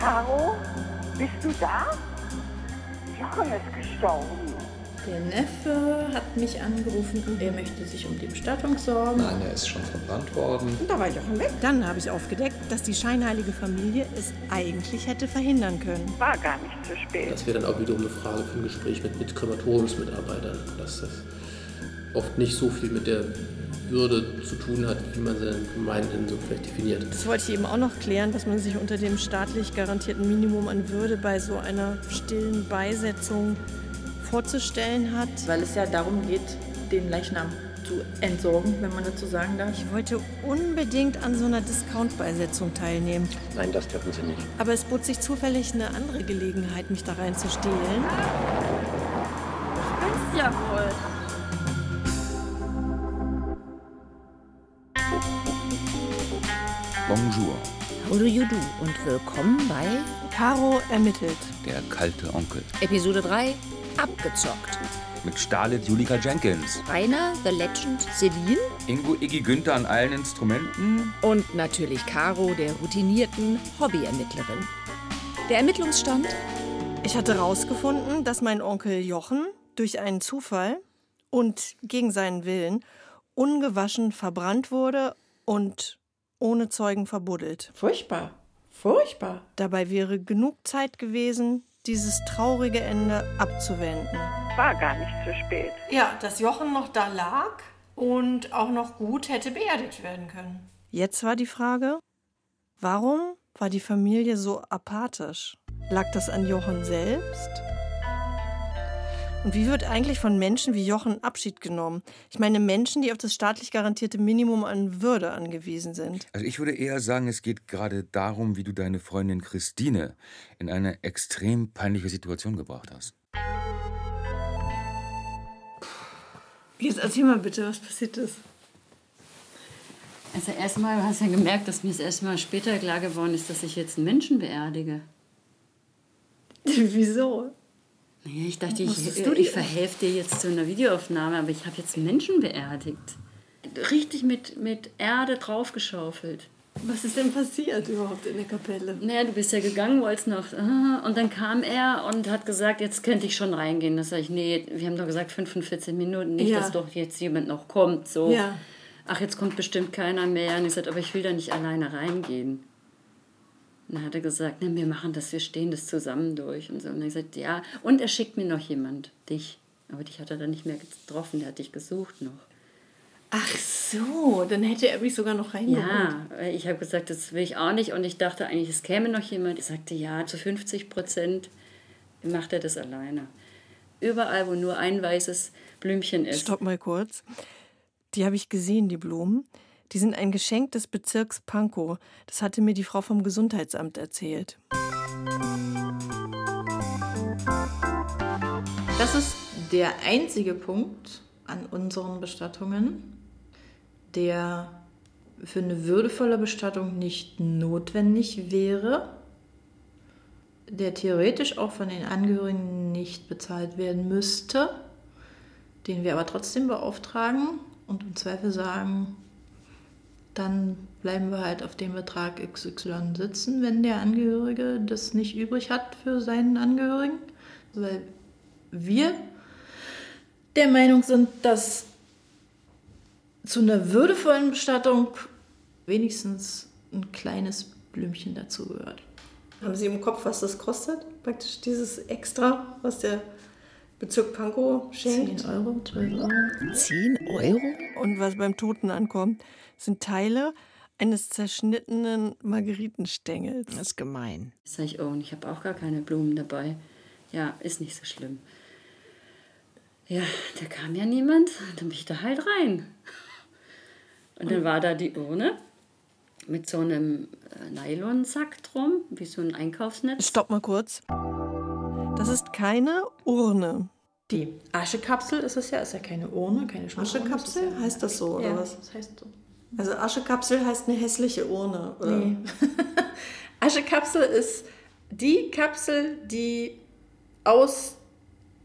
Caro, bist du da? Jochen ist gestorben. Der Neffe hat mich angerufen und er möchte sich um die Bestattung sorgen. Nein, er ist schon verbrannt worden. Und da war Jochen weg. Dann habe ich aufgedeckt, dass die scheinheilige Familie es eigentlich hätte verhindern können. War gar nicht zu spät. Das wäre dann auch wiederum eine Frage für ein Gespräch mit, mit Krematoriumsmitarbeitern, dass das oft nicht so viel mit der würde zu tun hat, wie man sie gemeinhin so vielleicht definiert. Das wollte ich eben auch noch klären, was man sich unter dem staatlich garantierten Minimum an Würde bei so einer stillen Beisetzung vorzustellen hat. Weil es ja darum geht, den Leichnam zu entsorgen, wenn man dazu sagen darf. Ich wollte unbedingt an so einer Discount-Beisetzung teilnehmen. Nein, das dürfen Sie nicht. Aber es bot sich zufällig eine andere Gelegenheit, mich da reinzustehlen. Das ja wohl. Bonjour, How do you do? Und willkommen bei Caro ermittelt. der kalte Onkel. Episode 3 Abgezockt. Mit Starlet Julika Jenkins, Rainer, The Legend, Celine Ingo Iggy Günther an allen Instrumenten. und natürlich Caro, der routinierten Hobbyermittlerin. Der Ermittlungsstand? Ich hatte herausgefunden, dass mein Onkel Jochen durch einen Zufall und gegen seinen Willen ungewaschen verbrannt wurde und ohne Zeugen verbuddelt. Furchtbar. Furchtbar. Dabei wäre genug Zeit gewesen, dieses traurige Ende abzuwenden. War gar nicht zu spät. Ja, dass Jochen noch da lag und auch noch gut hätte beerdigt werden können. Jetzt war die Frage, warum war die Familie so apathisch? Lag das an Jochen selbst? Und wie wird eigentlich von Menschen wie Jochen Abschied genommen? Ich meine Menschen, die auf das staatlich garantierte Minimum an Würde angewiesen sind. Also ich würde eher sagen, es geht gerade darum, wie du deine Freundin Christine in eine extrem peinliche Situation gebracht hast. Jetzt erzähl mal bitte, was passiert ist. Also erstmal hast du ja gemerkt, dass mir es erstmal später klar geworden ist, dass ich jetzt einen Menschen beerdige. Wieso? Naja, ich dachte, ich, ich die- verhelfe dir jetzt zu einer Videoaufnahme, aber ich habe jetzt Menschen beerdigt. Richtig mit, mit Erde draufgeschaufelt. Was ist denn passiert überhaupt in der Kapelle? Naja, du bist ja gegangen, wolltest noch. ah, Und dann kam er und hat gesagt, jetzt könnte ich schon reingehen. Da sage ich, nee, wir haben doch gesagt 45 Minuten, nicht, Ja. dass doch jetzt jemand noch kommt. So. Ja. Ach, jetzt kommt bestimmt keiner mehr. Und ich sagte, aber ich will da nicht alleine reingehen. Und dann hat er gesagt, wir machen das, wir stehen das zusammen durch. Und so. Und dann gesagt, ja. Und er schickt mir noch jemand, dich. Aber dich hat er dann nicht mehr getroffen, der hat dich gesucht noch. Ach so, dann hätte er mich sogar noch reingeholt. Ja, ich habe gesagt, das will ich auch nicht. Und ich dachte eigentlich, es käme noch jemand. Ich sagte, ja, zu 50 Prozent macht er das alleine. Überall, wo nur ein weißes Blümchen ist. Stopp mal kurz. Die habe ich gesehen, die Blumen. Die sind ein Geschenk des Bezirks Pankow. Das hatte mir die Frau vom Gesundheitsamt erzählt. Das ist der einzige Punkt an unseren Bestattungen, der für eine würdevolle Bestattung nicht notwendig wäre, der theoretisch auch von den Angehörigen nicht bezahlt werden müsste, den wir aber trotzdem beauftragen und im Zweifel sagen, dann bleiben wir halt auf dem Betrag XY sitzen, wenn der Angehörige das nicht übrig hat für seinen Angehörigen. Weil wir der Meinung sind, dass zu einer würdevollen Bestattung wenigstens ein kleines Blümchen dazugehört. Haben Sie im Kopf, was das kostet? Praktisch dieses Extra, was der Bezirk Pankow schenkt? 10 Euro, 12 Euro. 10 Euro? Und was beim Toten ankommt, sind Teile eines zerschnittenen Margeritenstängels. Das ist gemein. Sag ich, oh, und ich habe auch gar keine Blumen dabei. Ja, ist nicht so schlimm. Ja, da kam ja niemand, dann bin ich da halt rein. Und dann war da die Urne mit so einem äh, Nylonsack drum, wie so ein Einkaufsnetz. Stopp mal kurz. Das ist keine Urne. Die Aschekapsel ist es ja, ist ja keine Urne, keine Schmuckurne. Aschekapsel? ja- Heißt das so, oder ja, was? Das heißt so. Also Aschekapsel heißt eine hässliche Urne. Oder? Nee. Aschekapsel ist die Kapsel, die aus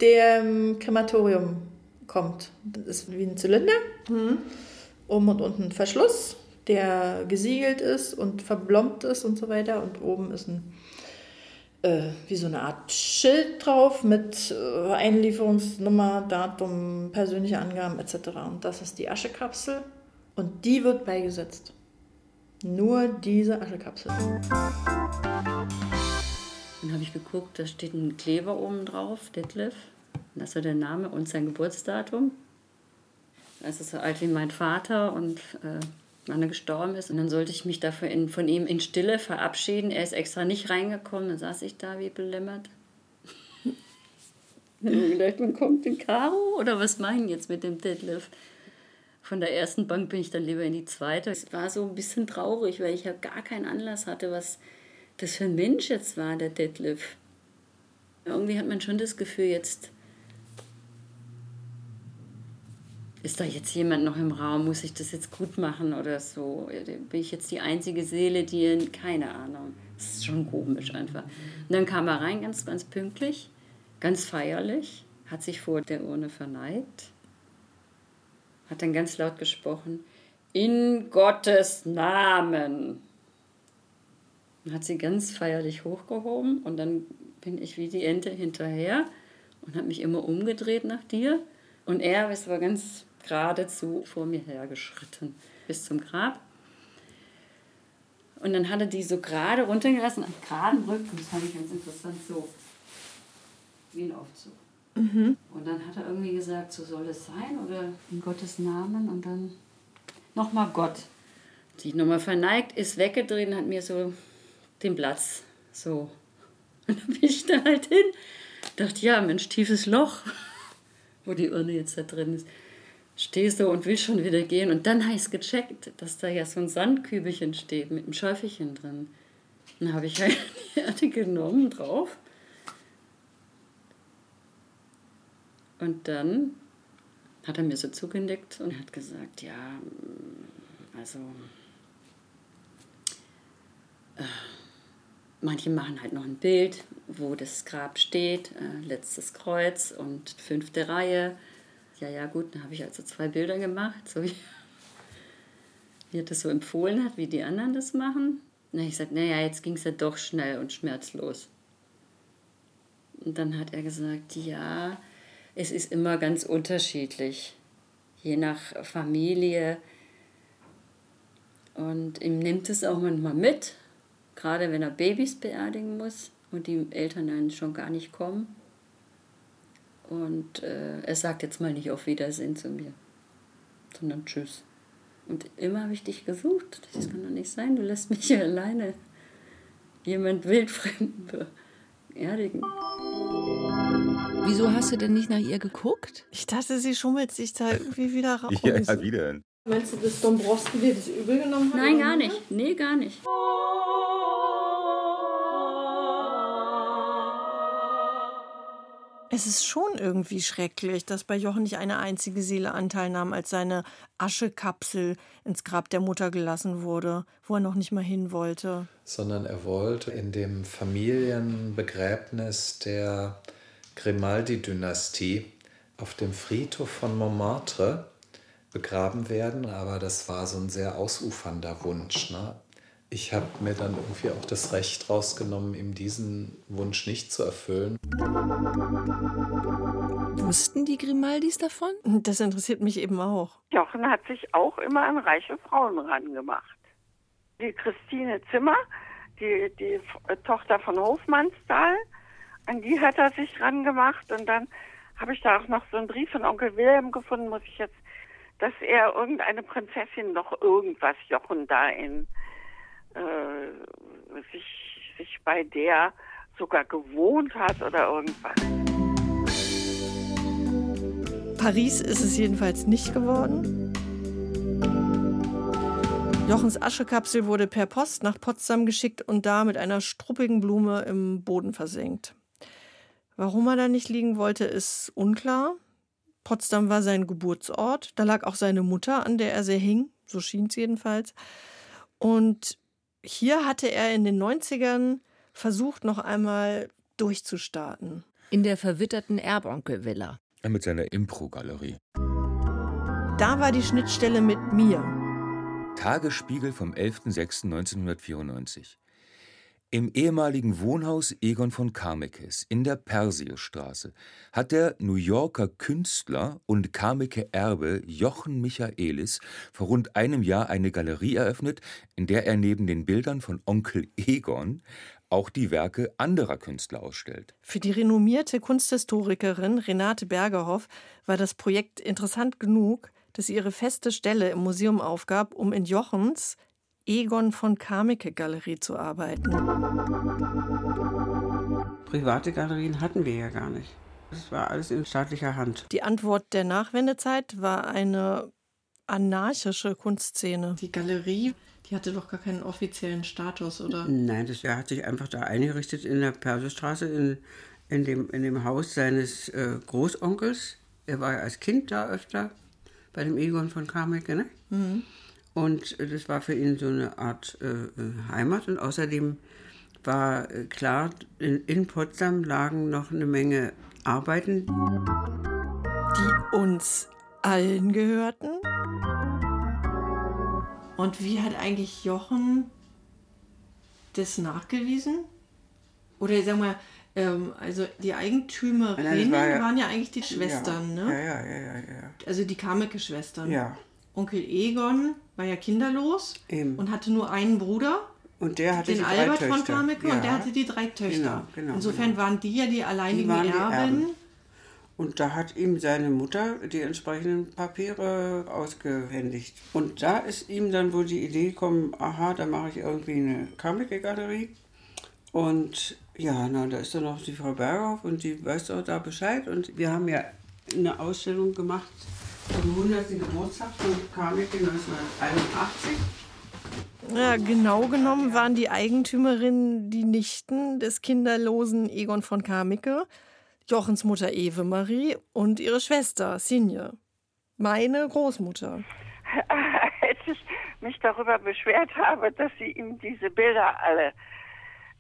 dem Krematorium kommt. Das ist wie ein Zylinder. Oben und unten ein Verschluss, der gesiegelt ist und verblombt ist und so weiter. Und oben ist ein wie so eine Art Schild drauf mit äh, Einlieferungsnummer, Datum, persönliche Angaben etc. Und das ist die Aschekapsel und die wird beigesetzt. Nur diese Aschekapsel. Dann habe ich geguckt, da steht ein Kleber oben drauf, Detlef. Das ist der Name und sein Geburtsdatum. Das ist so alt wie mein Vater und äh, wann er gestorben ist. Und dann sollte ich mich dafür in, von ihm in Stille verabschieden. Er ist extra nicht reingekommen. Dann saß ich da wie belämmert. Vielleicht kommt in Karo oder was meinen jetzt mit dem Detlef? Von der ersten Bank bin ich dann lieber in die zweite. Es war so ein bisschen traurig, weil ich ja gar keinen Anlass hatte, was das für ein Mensch jetzt war, der Detlef. Irgendwie hat man schon das Gefühl, jetzt ist da jetzt jemand noch im Raum, muss ich das jetzt gut machen oder so? Bin ich jetzt die einzige Seele, die, keine Ahnung. Das ist schon komisch einfach. Und dann kam er rein, ganz, ganz pünktlich, ganz feierlich, hat sich vor der Urne verneigt, hat dann ganz laut gesprochen, in Gottes Namen und hat sie ganz feierlich hochgehoben und dann bin ich wie die Ente hinterher und habe mich immer umgedreht nach dir. Und er ist aber ganz geradezu vor mir hergeschritten bis zum Grab. Und dann hat er die so gerade runtergelassen, am geraden Rücken, das fand ich ganz interessant, so wie ein Aufzug. Mhm. Und dann hat er irgendwie gesagt, so soll es sein oder in Gottes Namen und dann nochmal Gott. Sich nochmal verneigt, ist weggedreht und hat mir so den Platz. So. Und dann bin ich da halt hin. Dachte, ja, Mensch, tiefes Loch, wo die Urne jetzt da drin ist. Stehst du und will schon wieder gehen. Und dann habe ich es gecheckt, dass da ja so ein Sandkübelchen steht mit einem Schäufelchen drin. Dann habe ich halt die Erde genommen drauf. Und dann hat er mir so zugenickt und hat gesagt, ja, also äh, Manche machen halt noch ein Bild, wo das Grab steht, äh, letztes Kreuz und fünfte Reihe. Ja, ja, gut, dann habe ich also zwei Bilder gemacht, so wie, wie er das so empfohlen hat, wie die anderen das machen. Und ich gesagt, naja, jetzt ging es ja doch schnell und schmerzlos. Und dann hat er gesagt, ja, es ist immer ganz unterschiedlich, je nach Familie. Und ihm nimmt es auch manchmal mit, gerade wenn er Babys beerdigen muss und die Eltern dann schon gar nicht kommen. Und äh, er sagt jetzt mal nicht auf Wiedersehen zu mir, sondern Tschüss. Und immer habe ich dich gesucht. Das kann doch nicht sein, du lässt mich hier alleine jemand wildfremden beerdigen. Wieso hast du denn nicht nach ihr geguckt? Ich dachte, sie schummelt sich da irgendwie wieder raus. Ja, wieder. Meinst du, dass Dombrowski dir das übel genommen hat? Nein, gar nicht. Nee, gar nicht. Es ist schon irgendwie schrecklich, dass bei Jochen nicht eine einzige Seele Anteil nahm, als seine Aschekapsel ins Grab der Mutter gelassen wurde, wo er noch nicht mal hin wollte. Sondern er wollte in dem Familienbegräbnis der Grimaldi-Dynastie auf dem Friedhof von Montmartre begraben werden, aber das war so ein sehr ausufernder Wunsch. Ne? Ich habe mir dann irgendwie auch das Recht rausgenommen, ihm diesen Wunsch nicht zu erfüllen. Wussten die Grimaldis davon? Das interessiert mich eben auch. Jochen hat sich auch immer an reiche Frauen rangemacht. Die Christine Zimmer, die, die Tochter von Hofmannsthal, an die hat er sich rangemacht. Und dann habe ich da auch noch so einen Brief von Onkel Wilhelm gefunden, muss ich jetzt, dass er irgendeine Prinzessin noch irgendwas Jochen da in äh, sich, sich bei der sogar gewohnt hat oder irgendwas. Paris ist es jedenfalls nicht geworden. Jochens Aschekapsel wurde per Post nach Potsdam geschickt und da mit einer struppigen Blume im Boden versenkt. Warum er da nicht liegen wollte, ist unklar. Potsdam war sein Geburtsort, da lag auch seine Mutter, an der er sehr hing, so schien es jedenfalls. Und hier hatte er in den 90ern versucht, noch einmal durchzustarten. In der verwitterten Erbonkel-Villa. Mit seiner Impro-Galerie. Da war die Schnittstelle mit mir. Tagesspiegel vom 11.06.1994. Im ehemaligen Wohnhaus Egon von Kamekes in der Persierstraße hat der New Yorker Künstler und Kameke-Erbe Jochen Michaelis vor rund einem Jahr eine Galerie eröffnet, in der er neben den Bildern von Onkel Egon auch die Werke anderer Künstler ausstellt. Für die renommierte Kunsthistorikerin Renate Bergerhoff war das Projekt interessant genug, dass sie ihre feste Stelle im Museum aufgab, um in Jochens Egon von Kameke Galerie zu arbeiten. Private Galerien hatten wir ja gar nicht. Das war alles in staatlicher Hand. Die Antwort der Nachwendezeit war eine anarchische Kunstszene. Die Galerie, die hatte doch gar keinen offiziellen Status, oder? Nein, das, er hat sich einfach da eingerichtet in der Persestraße, in, in, dem, in dem Haus seines äh, Großonkels. Er war ja als Kind da öfter bei dem Egon von Kameke, ne? Mhm. Und das war für ihn so eine Art äh, äh, Heimat. Und außerdem war äh, klar, in, in, Potsdam lagen noch eine Menge Arbeiten, die uns allen gehörten. Und wie hat eigentlich Jochen das nachgewiesen? Oder sagen wir, ähm, also die Eigentümerinnen war ja, waren ja eigentlich die Schwestern, ja, ne? Ja, ja, ja, ja, ja. Also die Kameke-Schwestern. Ja. Onkel Egon war ja kinderlos Eben. und hatte nur einen Bruder. Und der hatte den die Albert drei von. Kameke ja. und der hatte die drei Töchter. Genau, genau, Insofern genau. waren die ja die alleinigen Die waren die Erben. Erben. Und da hat ihm seine Mutter die entsprechenden Papiere ausgehändigt. Und da ist ihm dann wohl die Idee gekommen, aha, da mache ich irgendwie eine Kameke-Galerie. Und ja, na, da ist dann noch die Frau Berghoff und die weiß auch da Bescheid. Und wir haben ja eine Ausstellung gemacht zum 100. Geburtstag von Kameke 1981. Ja, genau genommen waren die Eigentümerinnen die Nichten des kinderlosen Egon von Kameke, Jochens Mutter Ewe Marie und ihre Schwester Sinje. Meine Großmutter. Als ich mich darüber beschwert habe, dass sie ihm diese Bilder alle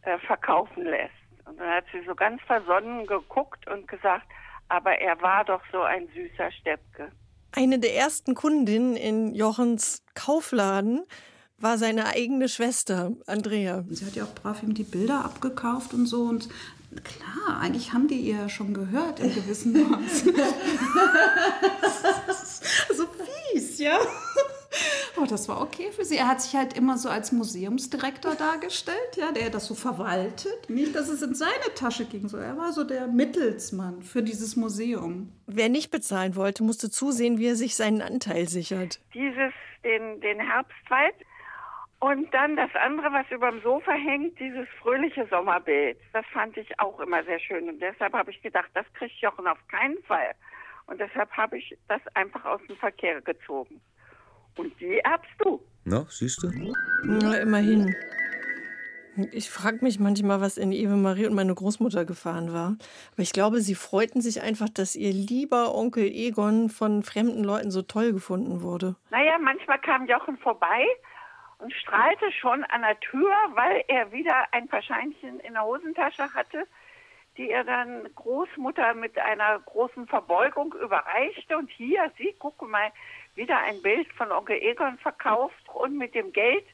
äh, verkaufen lässt. Und dann hat sie so ganz versonnen geguckt und gesagt, aber er war doch so ein süßer Steppke. Eine der ersten Kundinnen in Jochens Kaufladen war seine eigene Schwester, Andrea. Sie hat ja auch brav ihm die Bilder abgekauft und so. Und klar, eigentlich haben die ihr schon gehört in gewissem Maße. so fies, ja. Aber das war okay für sie. Er hat sich halt immer so als Museumsdirektor dargestellt, ja, der das so verwaltet. Nicht, dass es in seine Tasche ging. So. Er war so der Mittelsmann für dieses Museum. Wer nicht bezahlen wollte, musste zusehen, wie er sich seinen Anteil sichert. Dieses, den, den Herbstwald und dann das andere, was über dem Sofa hängt, dieses fröhliche Sommerbild. Das fand ich auch immer sehr schön. Und deshalb habe ich gedacht, das kriegt Jochen auf keinen Fall. Und deshalb habe ich das einfach aus dem Verkehr gezogen. Und die erbst du. Na, siehst du? Na, immerhin. Ich frage mich manchmal, was in Ewe Marie und meine Großmutter gefahren war. Aber ich glaube, sie freuten sich einfach, dass ihr lieber Onkel Egon von fremden Leuten so toll gefunden wurde. Naja, manchmal kam Jochen vorbei und strahlte schon an der Tür, weil er wieder ein paar Scheinchen in der Hosentasche hatte, die er dann Großmutter mit einer großen Verbeugung überreichte. Und hier, sie, gucke mal, wieder ein Bild von Onkel Egon verkauft und mit dem Geld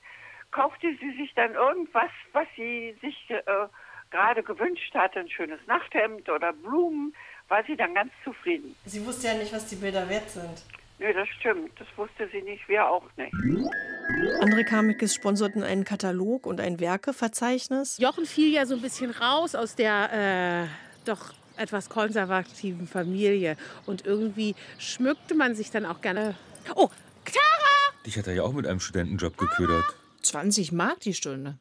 kaufte sie sich dann irgendwas, was sie sich äh, gerade gewünscht hatte, ein schönes Nachthemd oder Blumen, war sie dann ganz zufrieden. Sie wusste ja nicht, was die Bilder wert sind. Nö, das stimmt. Das wusste sie nicht, wir auch nicht. Andere Kamekes sponsorten einen Katalog und ein Werkeverzeichnis. Jochen fiel ja so ein bisschen raus aus der äh, doch etwas konservativen Familie. Und irgendwie schmückte man sich dann auch gerne. Oh, Tara! Dich hat er ja auch mit einem Studentenjob geködert. 20 Mark die Stunde.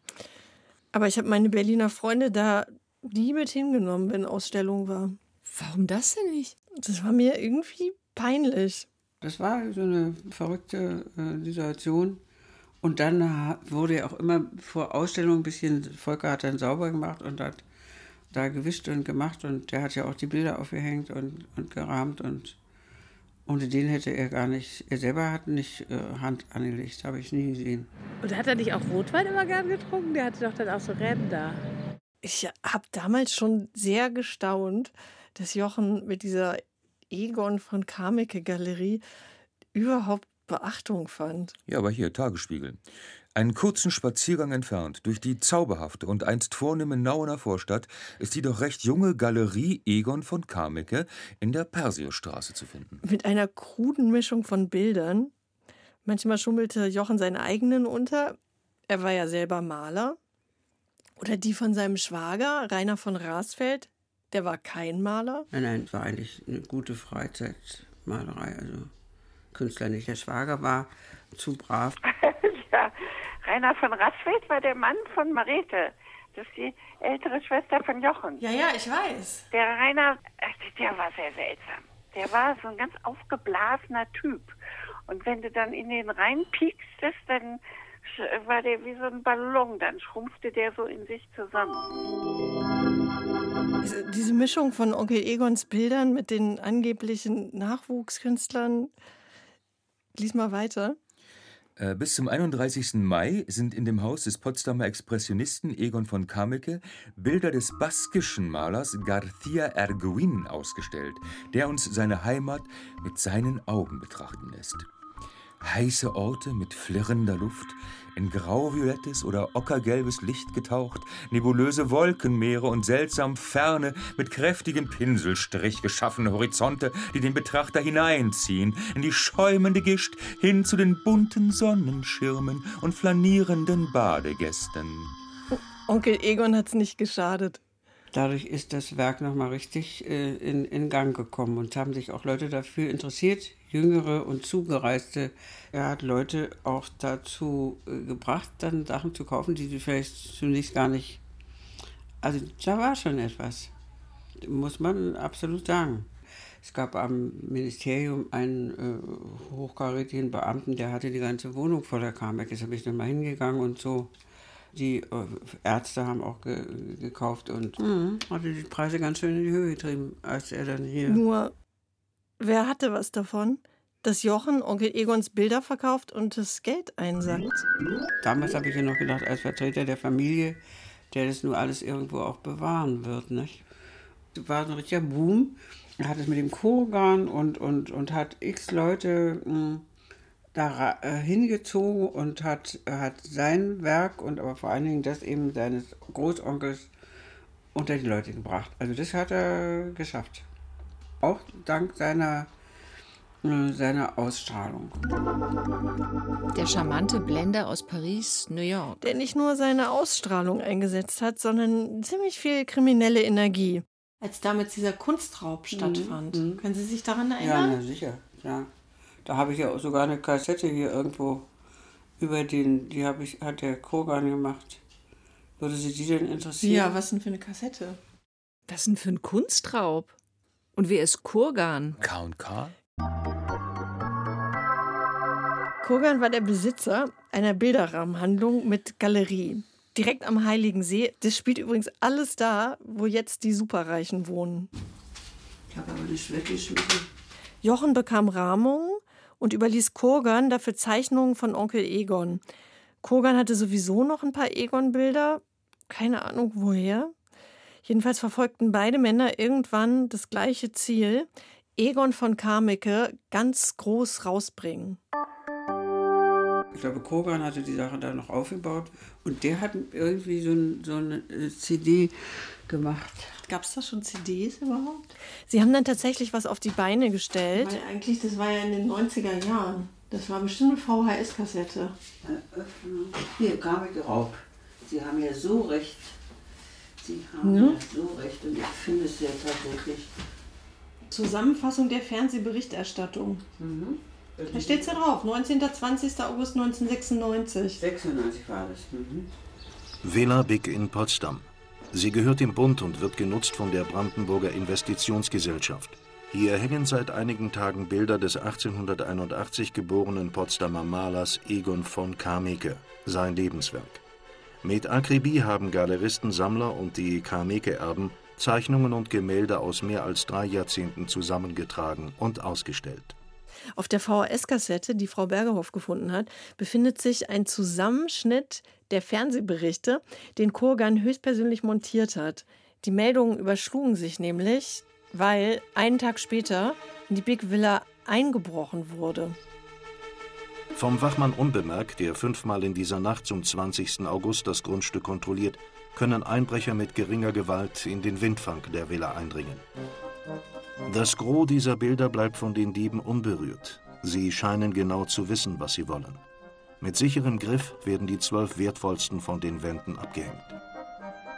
Aber ich habe meine Berliner Freunde da nie mit hingenommen, wenn Ausstellung war. Warum das denn nicht? Das war mir irgendwie peinlich. Das war so eine verrückte äh, Situation. Und dann wurde ja auch immer vor Ausstellung ein bisschen, Volker hat dann sauber gemacht und hat da gewischt und gemacht und der hat ja auch die Bilder aufgehängt und, und gerahmt und ohne den hätte er gar nicht, er selber hat nicht äh, Hand angelegt, habe ich nie gesehen. Und hat er nicht auch Rotwein immer gern getrunken? Der hatte doch dann auch so Ränder. Ich habe damals schon sehr gestaunt, dass Jochen mit dieser Egon von Kameke Galerie überhaupt Beachtung fand. Ja, aber hier, Tagesspiegel. Einen kurzen Spaziergang entfernt, durch die zauberhafte und einst vornehme Nauener Vorstadt, ist die doch recht junge Galerie Egon von Kameke in der Persierstraße zu finden. Mit einer kruden Mischung von Bildern. Manchmal schummelte Jochen seinen eigenen unter. Er war ja selber Maler. Oder die von seinem Schwager, Rainer von Rasfeld. Der war kein Maler. Nein, nein, es war eigentlich eine gute Freizeitmalerei. Also Künstler nicht. Der Schwager war zu brav. ja, Rainer von Rasfeld war der Mann von Marete. Das ist die ältere Schwester von Jochen. Ja, ja, ich weiß. Der Rainer, der war sehr seltsam. Der war so ein ganz aufgeblasener Typ. Und wenn du dann in den Rhein piekstest, dann war der wie so ein Ballon. Dann schrumpfte der so in sich zusammen. Diese Mischung von Onkel Egons Bildern mit den angeblichen Nachwuchskünstlern. Lies mal weiter. Äh, bis zum 31. Mai sind in dem Haus des Potsdamer Expressionisten Egon von Kameke Bilder des baskischen Malers García Erguin ausgestellt, der uns seine Heimat mit seinen Augen betrachten lässt. Heiße Orte mit flirrender Luft, in grauviolettes oder ockergelbes Licht getaucht, nebulöse Wolkenmeere und seltsam ferne, mit kräftigem Pinselstrich geschaffene Horizonte, die den Betrachter hineinziehen, in die schäumende Gischt, hin zu den bunten Sonnenschirmen und flanierenden Badegästen. Onkel Egon hat's nicht geschadet. Dadurch ist das Werk nochmal richtig äh, in, in Gang gekommen und haben sich auch Leute dafür interessiert, Jüngere und Zugereiste. Er hat Leute auch dazu äh, gebracht, dann Sachen zu kaufen, die sie vielleicht zunächst gar nicht. Also da war schon etwas, muss man absolut sagen. Es gab am Ministerium einen äh, hochkarätigen Beamten, der hatte die ganze Wohnung voller Karmeck. Jetzt habe ich dann mal hingegangen und so. Die äh, Ärzte haben auch ge gekauft und mh, hatte die Preise ganz schön in die Höhe getrieben, als er dann hier. Nur, wer hatte was davon? Dass Jochen Onkel Egons Bilder verkauft und das Geld einsackt? Damals habe ich ja noch gedacht, als Vertreter der Familie, der das nur alles irgendwo auch bewahren wird. Nicht? Das war ein richtiger Boom. Er hat es mit dem Kurgan und, und, und hat x Leute mh, hm, da äh, hingezogen und hat, hat sein Werk und aber vor allen Dingen das eben seines Großonkels unter die Leute gebracht. Also das hat er geschafft. Auch dank seiner, äh, seiner Ausstrahlung. Der charmante Blender aus Paris, New York. Der nicht nur seine Ausstrahlung eingesetzt hat, sondern ziemlich viel kriminelle Energie. Als damals dieser Kunstraub mhm, stattfand. Mhm. Können Sie sich daran erinnern? Ja, na sicher. Ja. Da habe ich ja sogar eine Kassette hier irgendwo über den, die habe ich, hat der Kogan gemacht. Würde Sie die denn interessieren? Ja, was denn für eine Kassette? Was denn für ein Kunstraub? Und wer ist Kurgan? K&K? Kurgan war der Besitzer einer Bilderrahmenhandlung mit Galerie. Direkt am Heiligen See. Das spielt übrigens alles da, wo jetzt die Superreichen wohnen. Ich habe aber nicht weggeschmissen. Jochen bekam Rahmungen und überließ Kurgan dafür Zeichnungen von Onkel Egon. Kurgan hatte sowieso noch ein paar Egon-Bilder, keine Ahnung woher. Jedenfalls verfolgten beide Männer irgendwann das gleiche Ziel, Egon von Kameke ganz groß rausbringen. Ich glaube, Kogan hatte die Sache da noch aufgebaut und der hat irgendwie so, ein, so eine äh, CD gemacht. Gab es da schon CDs überhaupt? Sie haben dann tatsächlich was auf die Beine gestellt. Weil eigentlich, das war ja in den 90er Jahren. Das war bestimmt eine VHS-Kassette. Hier, Kameke Raub. Sie haben ja so recht. Sie haben ja. ja so recht und ich finde es ja tatsächlich. Zusammenfassung der Fernsehberichterstattung. Mhm. Da steht es ja drauf, 19. 20. August 1996. 96 war das. Mhm. Villa Big in Potsdam. Sie gehört dem Bund und wird genutzt von der Brandenburger Investitionsgesellschaft. Hier hängen seit einigen Tagen Bilder des 1881 geborenen Potsdamer Malers Egon von Kameke, sein Lebenswerk. Mit Akribie haben Galeristen, Sammler und die Kameke-Erben Zeichnungen und Gemälde aus mehr als drei Jahrzehnten zusammengetragen und ausgestellt. Auf der VHS-Kassette, die Frau Bergerhoff gefunden hat, befindet sich ein Zusammenschnitt der Fernsehberichte, den Kurgan höchstpersönlich montiert hat. Die Meldungen überschlugen sich nämlich, weil einen Tag später in die Big Villa eingebrochen wurde. Vom Wachmann unbemerkt, der fünfmal in dieser Nacht zum 20. August das Grundstück kontrolliert, können Einbrecher mit geringer Gewalt in den Windfang der Villa eindringen. Das Gros dieser Bilder bleibt von den Dieben unberührt. Sie scheinen genau zu wissen, was sie wollen. Mit sicherem Griff werden die zwölf wertvollsten von den Wänden abgehängt.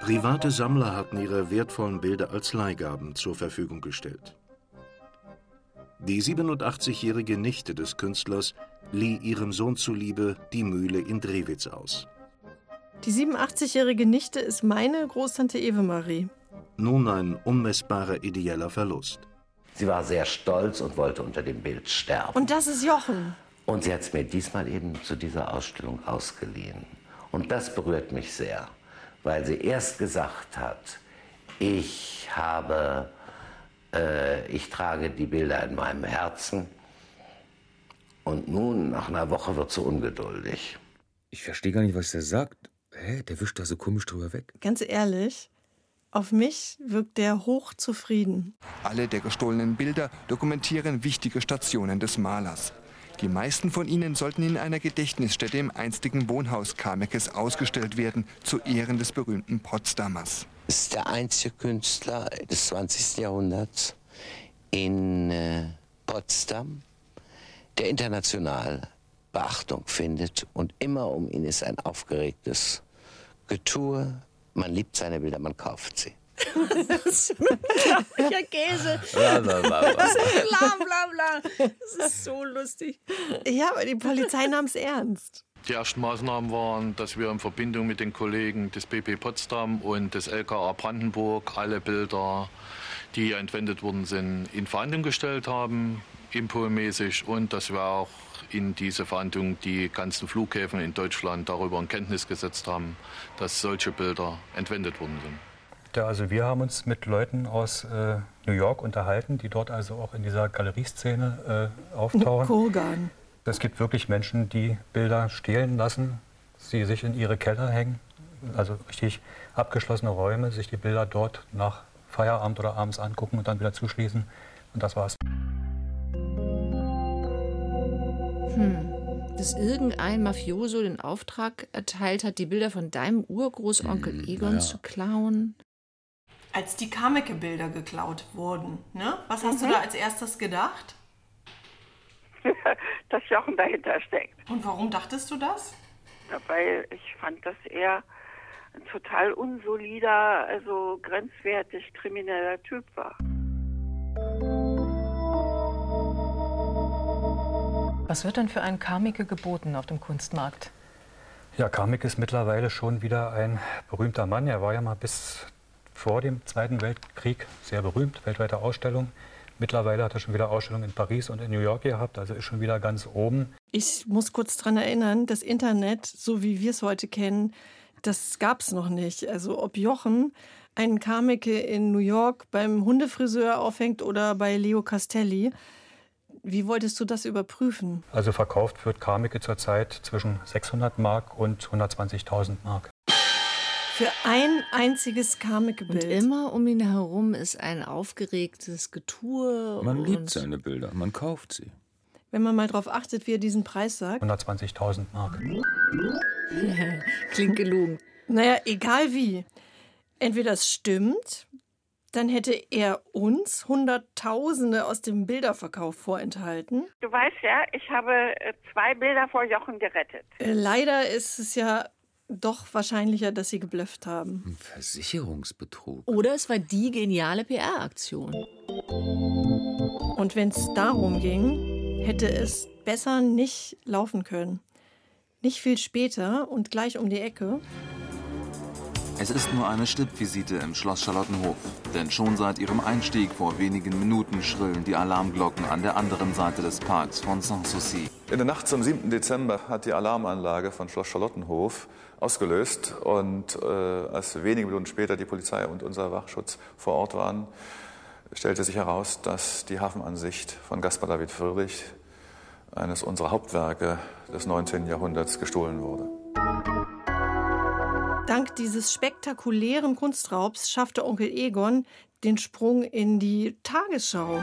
Private Sammler hatten ihre wertvollen Bilder als Leihgaben zur Verfügung gestellt. Die 87-jährige Nichte des Künstlers lieh ihrem Sohn zuliebe die Mühle in Drewitz aus. Die 87-jährige Nichte ist meine Großtante Eve-Marie. Nun ein unmessbarer ideeller Verlust. Sie war sehr stolz und wollte unter dem Bild sterben. Und das ist Jochen. Und sie hat es mir diesmal eben zu dieser Ausstellung ausgeliehen. Und das berührt mich sehr, weil sie erst gesagt hat, ich habe, äh, ich trage die Bilder in meinem Herzen. Und nun, nach einer Woche, wird sie ungeduldig. Ich verstehe gar nicht, was der sagt. Hä, der wischt da so komisch drüber weg. Ganz ehrlich, auf mich wirkt der hochzufrieden. Alle der gestohlenen Bilder dokumentieren wichtige Stationen des Malers. Die meisten von ihnen sollten in einer Gedächtnisstätte im einstigen Wohnhaus Kamekes ausgestellt werden, zu Ehren des berühmten Potsdamers. Ist der einzige Künstler des 20. Jahrhunderts in äh, Potsdam, der international Beachtung findet und immer um ihn ist ein aufgeregtes Getue. Man liebt seine Bilder, man kauft sie. ja, Käse. Bla, bla, bla, bla. bla, bla. Das ist so lustig. Ja, aber die Polizei nahm es ernst. Die ersten Maßnahmen waren, dass wir in Verbindung mit den Kollegen des BP Potsdam und des LKA Brandenburg alle Bilder, die hier entwendet worden sind, in Verhandlung gestellt haben, impomäßig, und dass wir auch in diese Verhandlungen die ganzen Flughäfen in Deutschland darüber in Kenntnis gesetzt haben, dass solche Bilder entwendet worden sind. Ja, also wir haben uns mit Leuten aus äh, New York unterhalten, die dort also auch in dieser Galerieszene äh, auftauchen. Kurgan. Es gibt wirklich Menschen, die Bilder stehlen lassen, sie sich in ihre Keller hängen, also richtig abgeschlossene Räume, sich die Bilder dort nach Feierabend oder abends angucken und dann wieder zuschließen. Und das war's. Hm. Dass irgendein Mafioso den Auftrag erteilt hat, die Bilder von deinem Urgroßonkel Hm, Egon ja. zu klauen. Als die Kameke-Bilder geklaut wurden, ne? Was hast Mhm. du da als erstes gedacht? dass Jochen dahinter steckt. Und warum dachtest du das? Ja, Weil ich fand, dass er ein total unsolider, also grenzwertig krimineller Typ war. Was wird denn für einen Karmike geboten auf dem Kunstmarkt? Ja, Karmik ist mittlerweile schon wieder ein berühmter Mann. Er war ja mal bis vor dem Zweiten Weltkrieg sehr berühmt, weltweite Ausstellung. Mittlerweile hat er schon wieder Ausstellungen in Paris und in New York gehabt, also ist schon wieder ganz oben. Ich muss kurz daran erinnern, das Internet, so wie wir es heute kennen, das gab es noch nicht. Also ob Jochen einen Kameke in New York beim Hundefriseur aufhängt oder bei Leo Castelli, wie wolltest du das überprüfen? Also verkauft wird Karmike zurzeit zwischen 600 Mark und 120.000 Mark. Für ein einziges Und Kameke-Bild. immer um ihn herum ist ein aufgeregtes Getue. Man liebt und seine Bilder, man kauft sie. Wenn man mal drauf achtet, wie er diesen Preis sagt. 120.000 Mark. Klingt gelogen. Naja, egal wie. Entweder es stimmt, dann hätte er uns Hunderttausende aus dem Bilderverkauf vorenthalten. Du weißt ja, ich habe äh, zwei Bilder vor Jochen gerettet. Äh, Leider ist es ja doch wahrscheinlicher, dass sie geblufft haben. Ein Versicherungsbetrug. Oder es war die geniale PR-Aktion. Und wenn es darum ging, hätte es besser nicht laufen können. Nicht viel später und gleich um die Ecke. Es ist nur eine Stippvisite im Schloss Charlottenhof. Denn schon seit ihrem Einstieg vor wenigen Minuten schrillen die Alarmglocken an der anderen Seite des Parks von Sanssouci. In der Nacht zum 7. Dezember hat die Alarmanlage von Schloss Charlottenhof ausgelöst. Und äh, als wenige Minuten später die Polizei und unser Wachschutz vor Ort waren, stellte sich heraus, dass die Hafenansicht von Caspar David Friedrich, eines unserer Hauptwerke des 19. Jahrhunderts, gestohlen wurde. Dank dieses spektakulären Kunstraubs schaffte Onkel Egon den Sprung in die Tagesschau.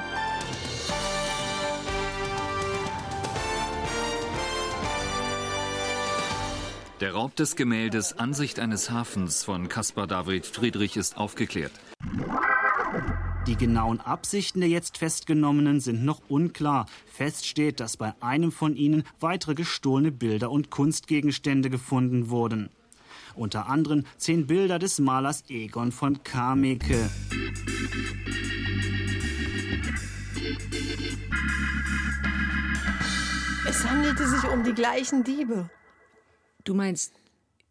Der Raub des Gemäldes Ansicht eines Hafens von Caspar David Friedrich ist aufgeklärt. Die genauen Absichten der jetzt Festgenommenen sind noch unklar. Fest steht, dass bei einem von ihnen weitere gestohlene Bilder und Kunstgegenstände gefunden wurden. Unter anderem zehn Bilder des Malers Egon von Kameke. Es handelte sich um die gleichen Diebe. Du meinst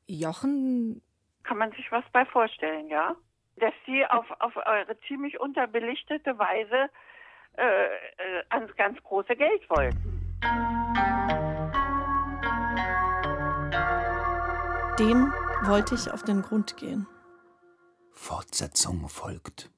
Jochen? Kann man sich was bei vorstellen, ja? Dass sie auf, auf eure ziemlich unterbelichtete Weise äh, äh, ans ganz große Geld wollten. Dem wollte ich auf den Grund gehen. Fortsetzung folgt.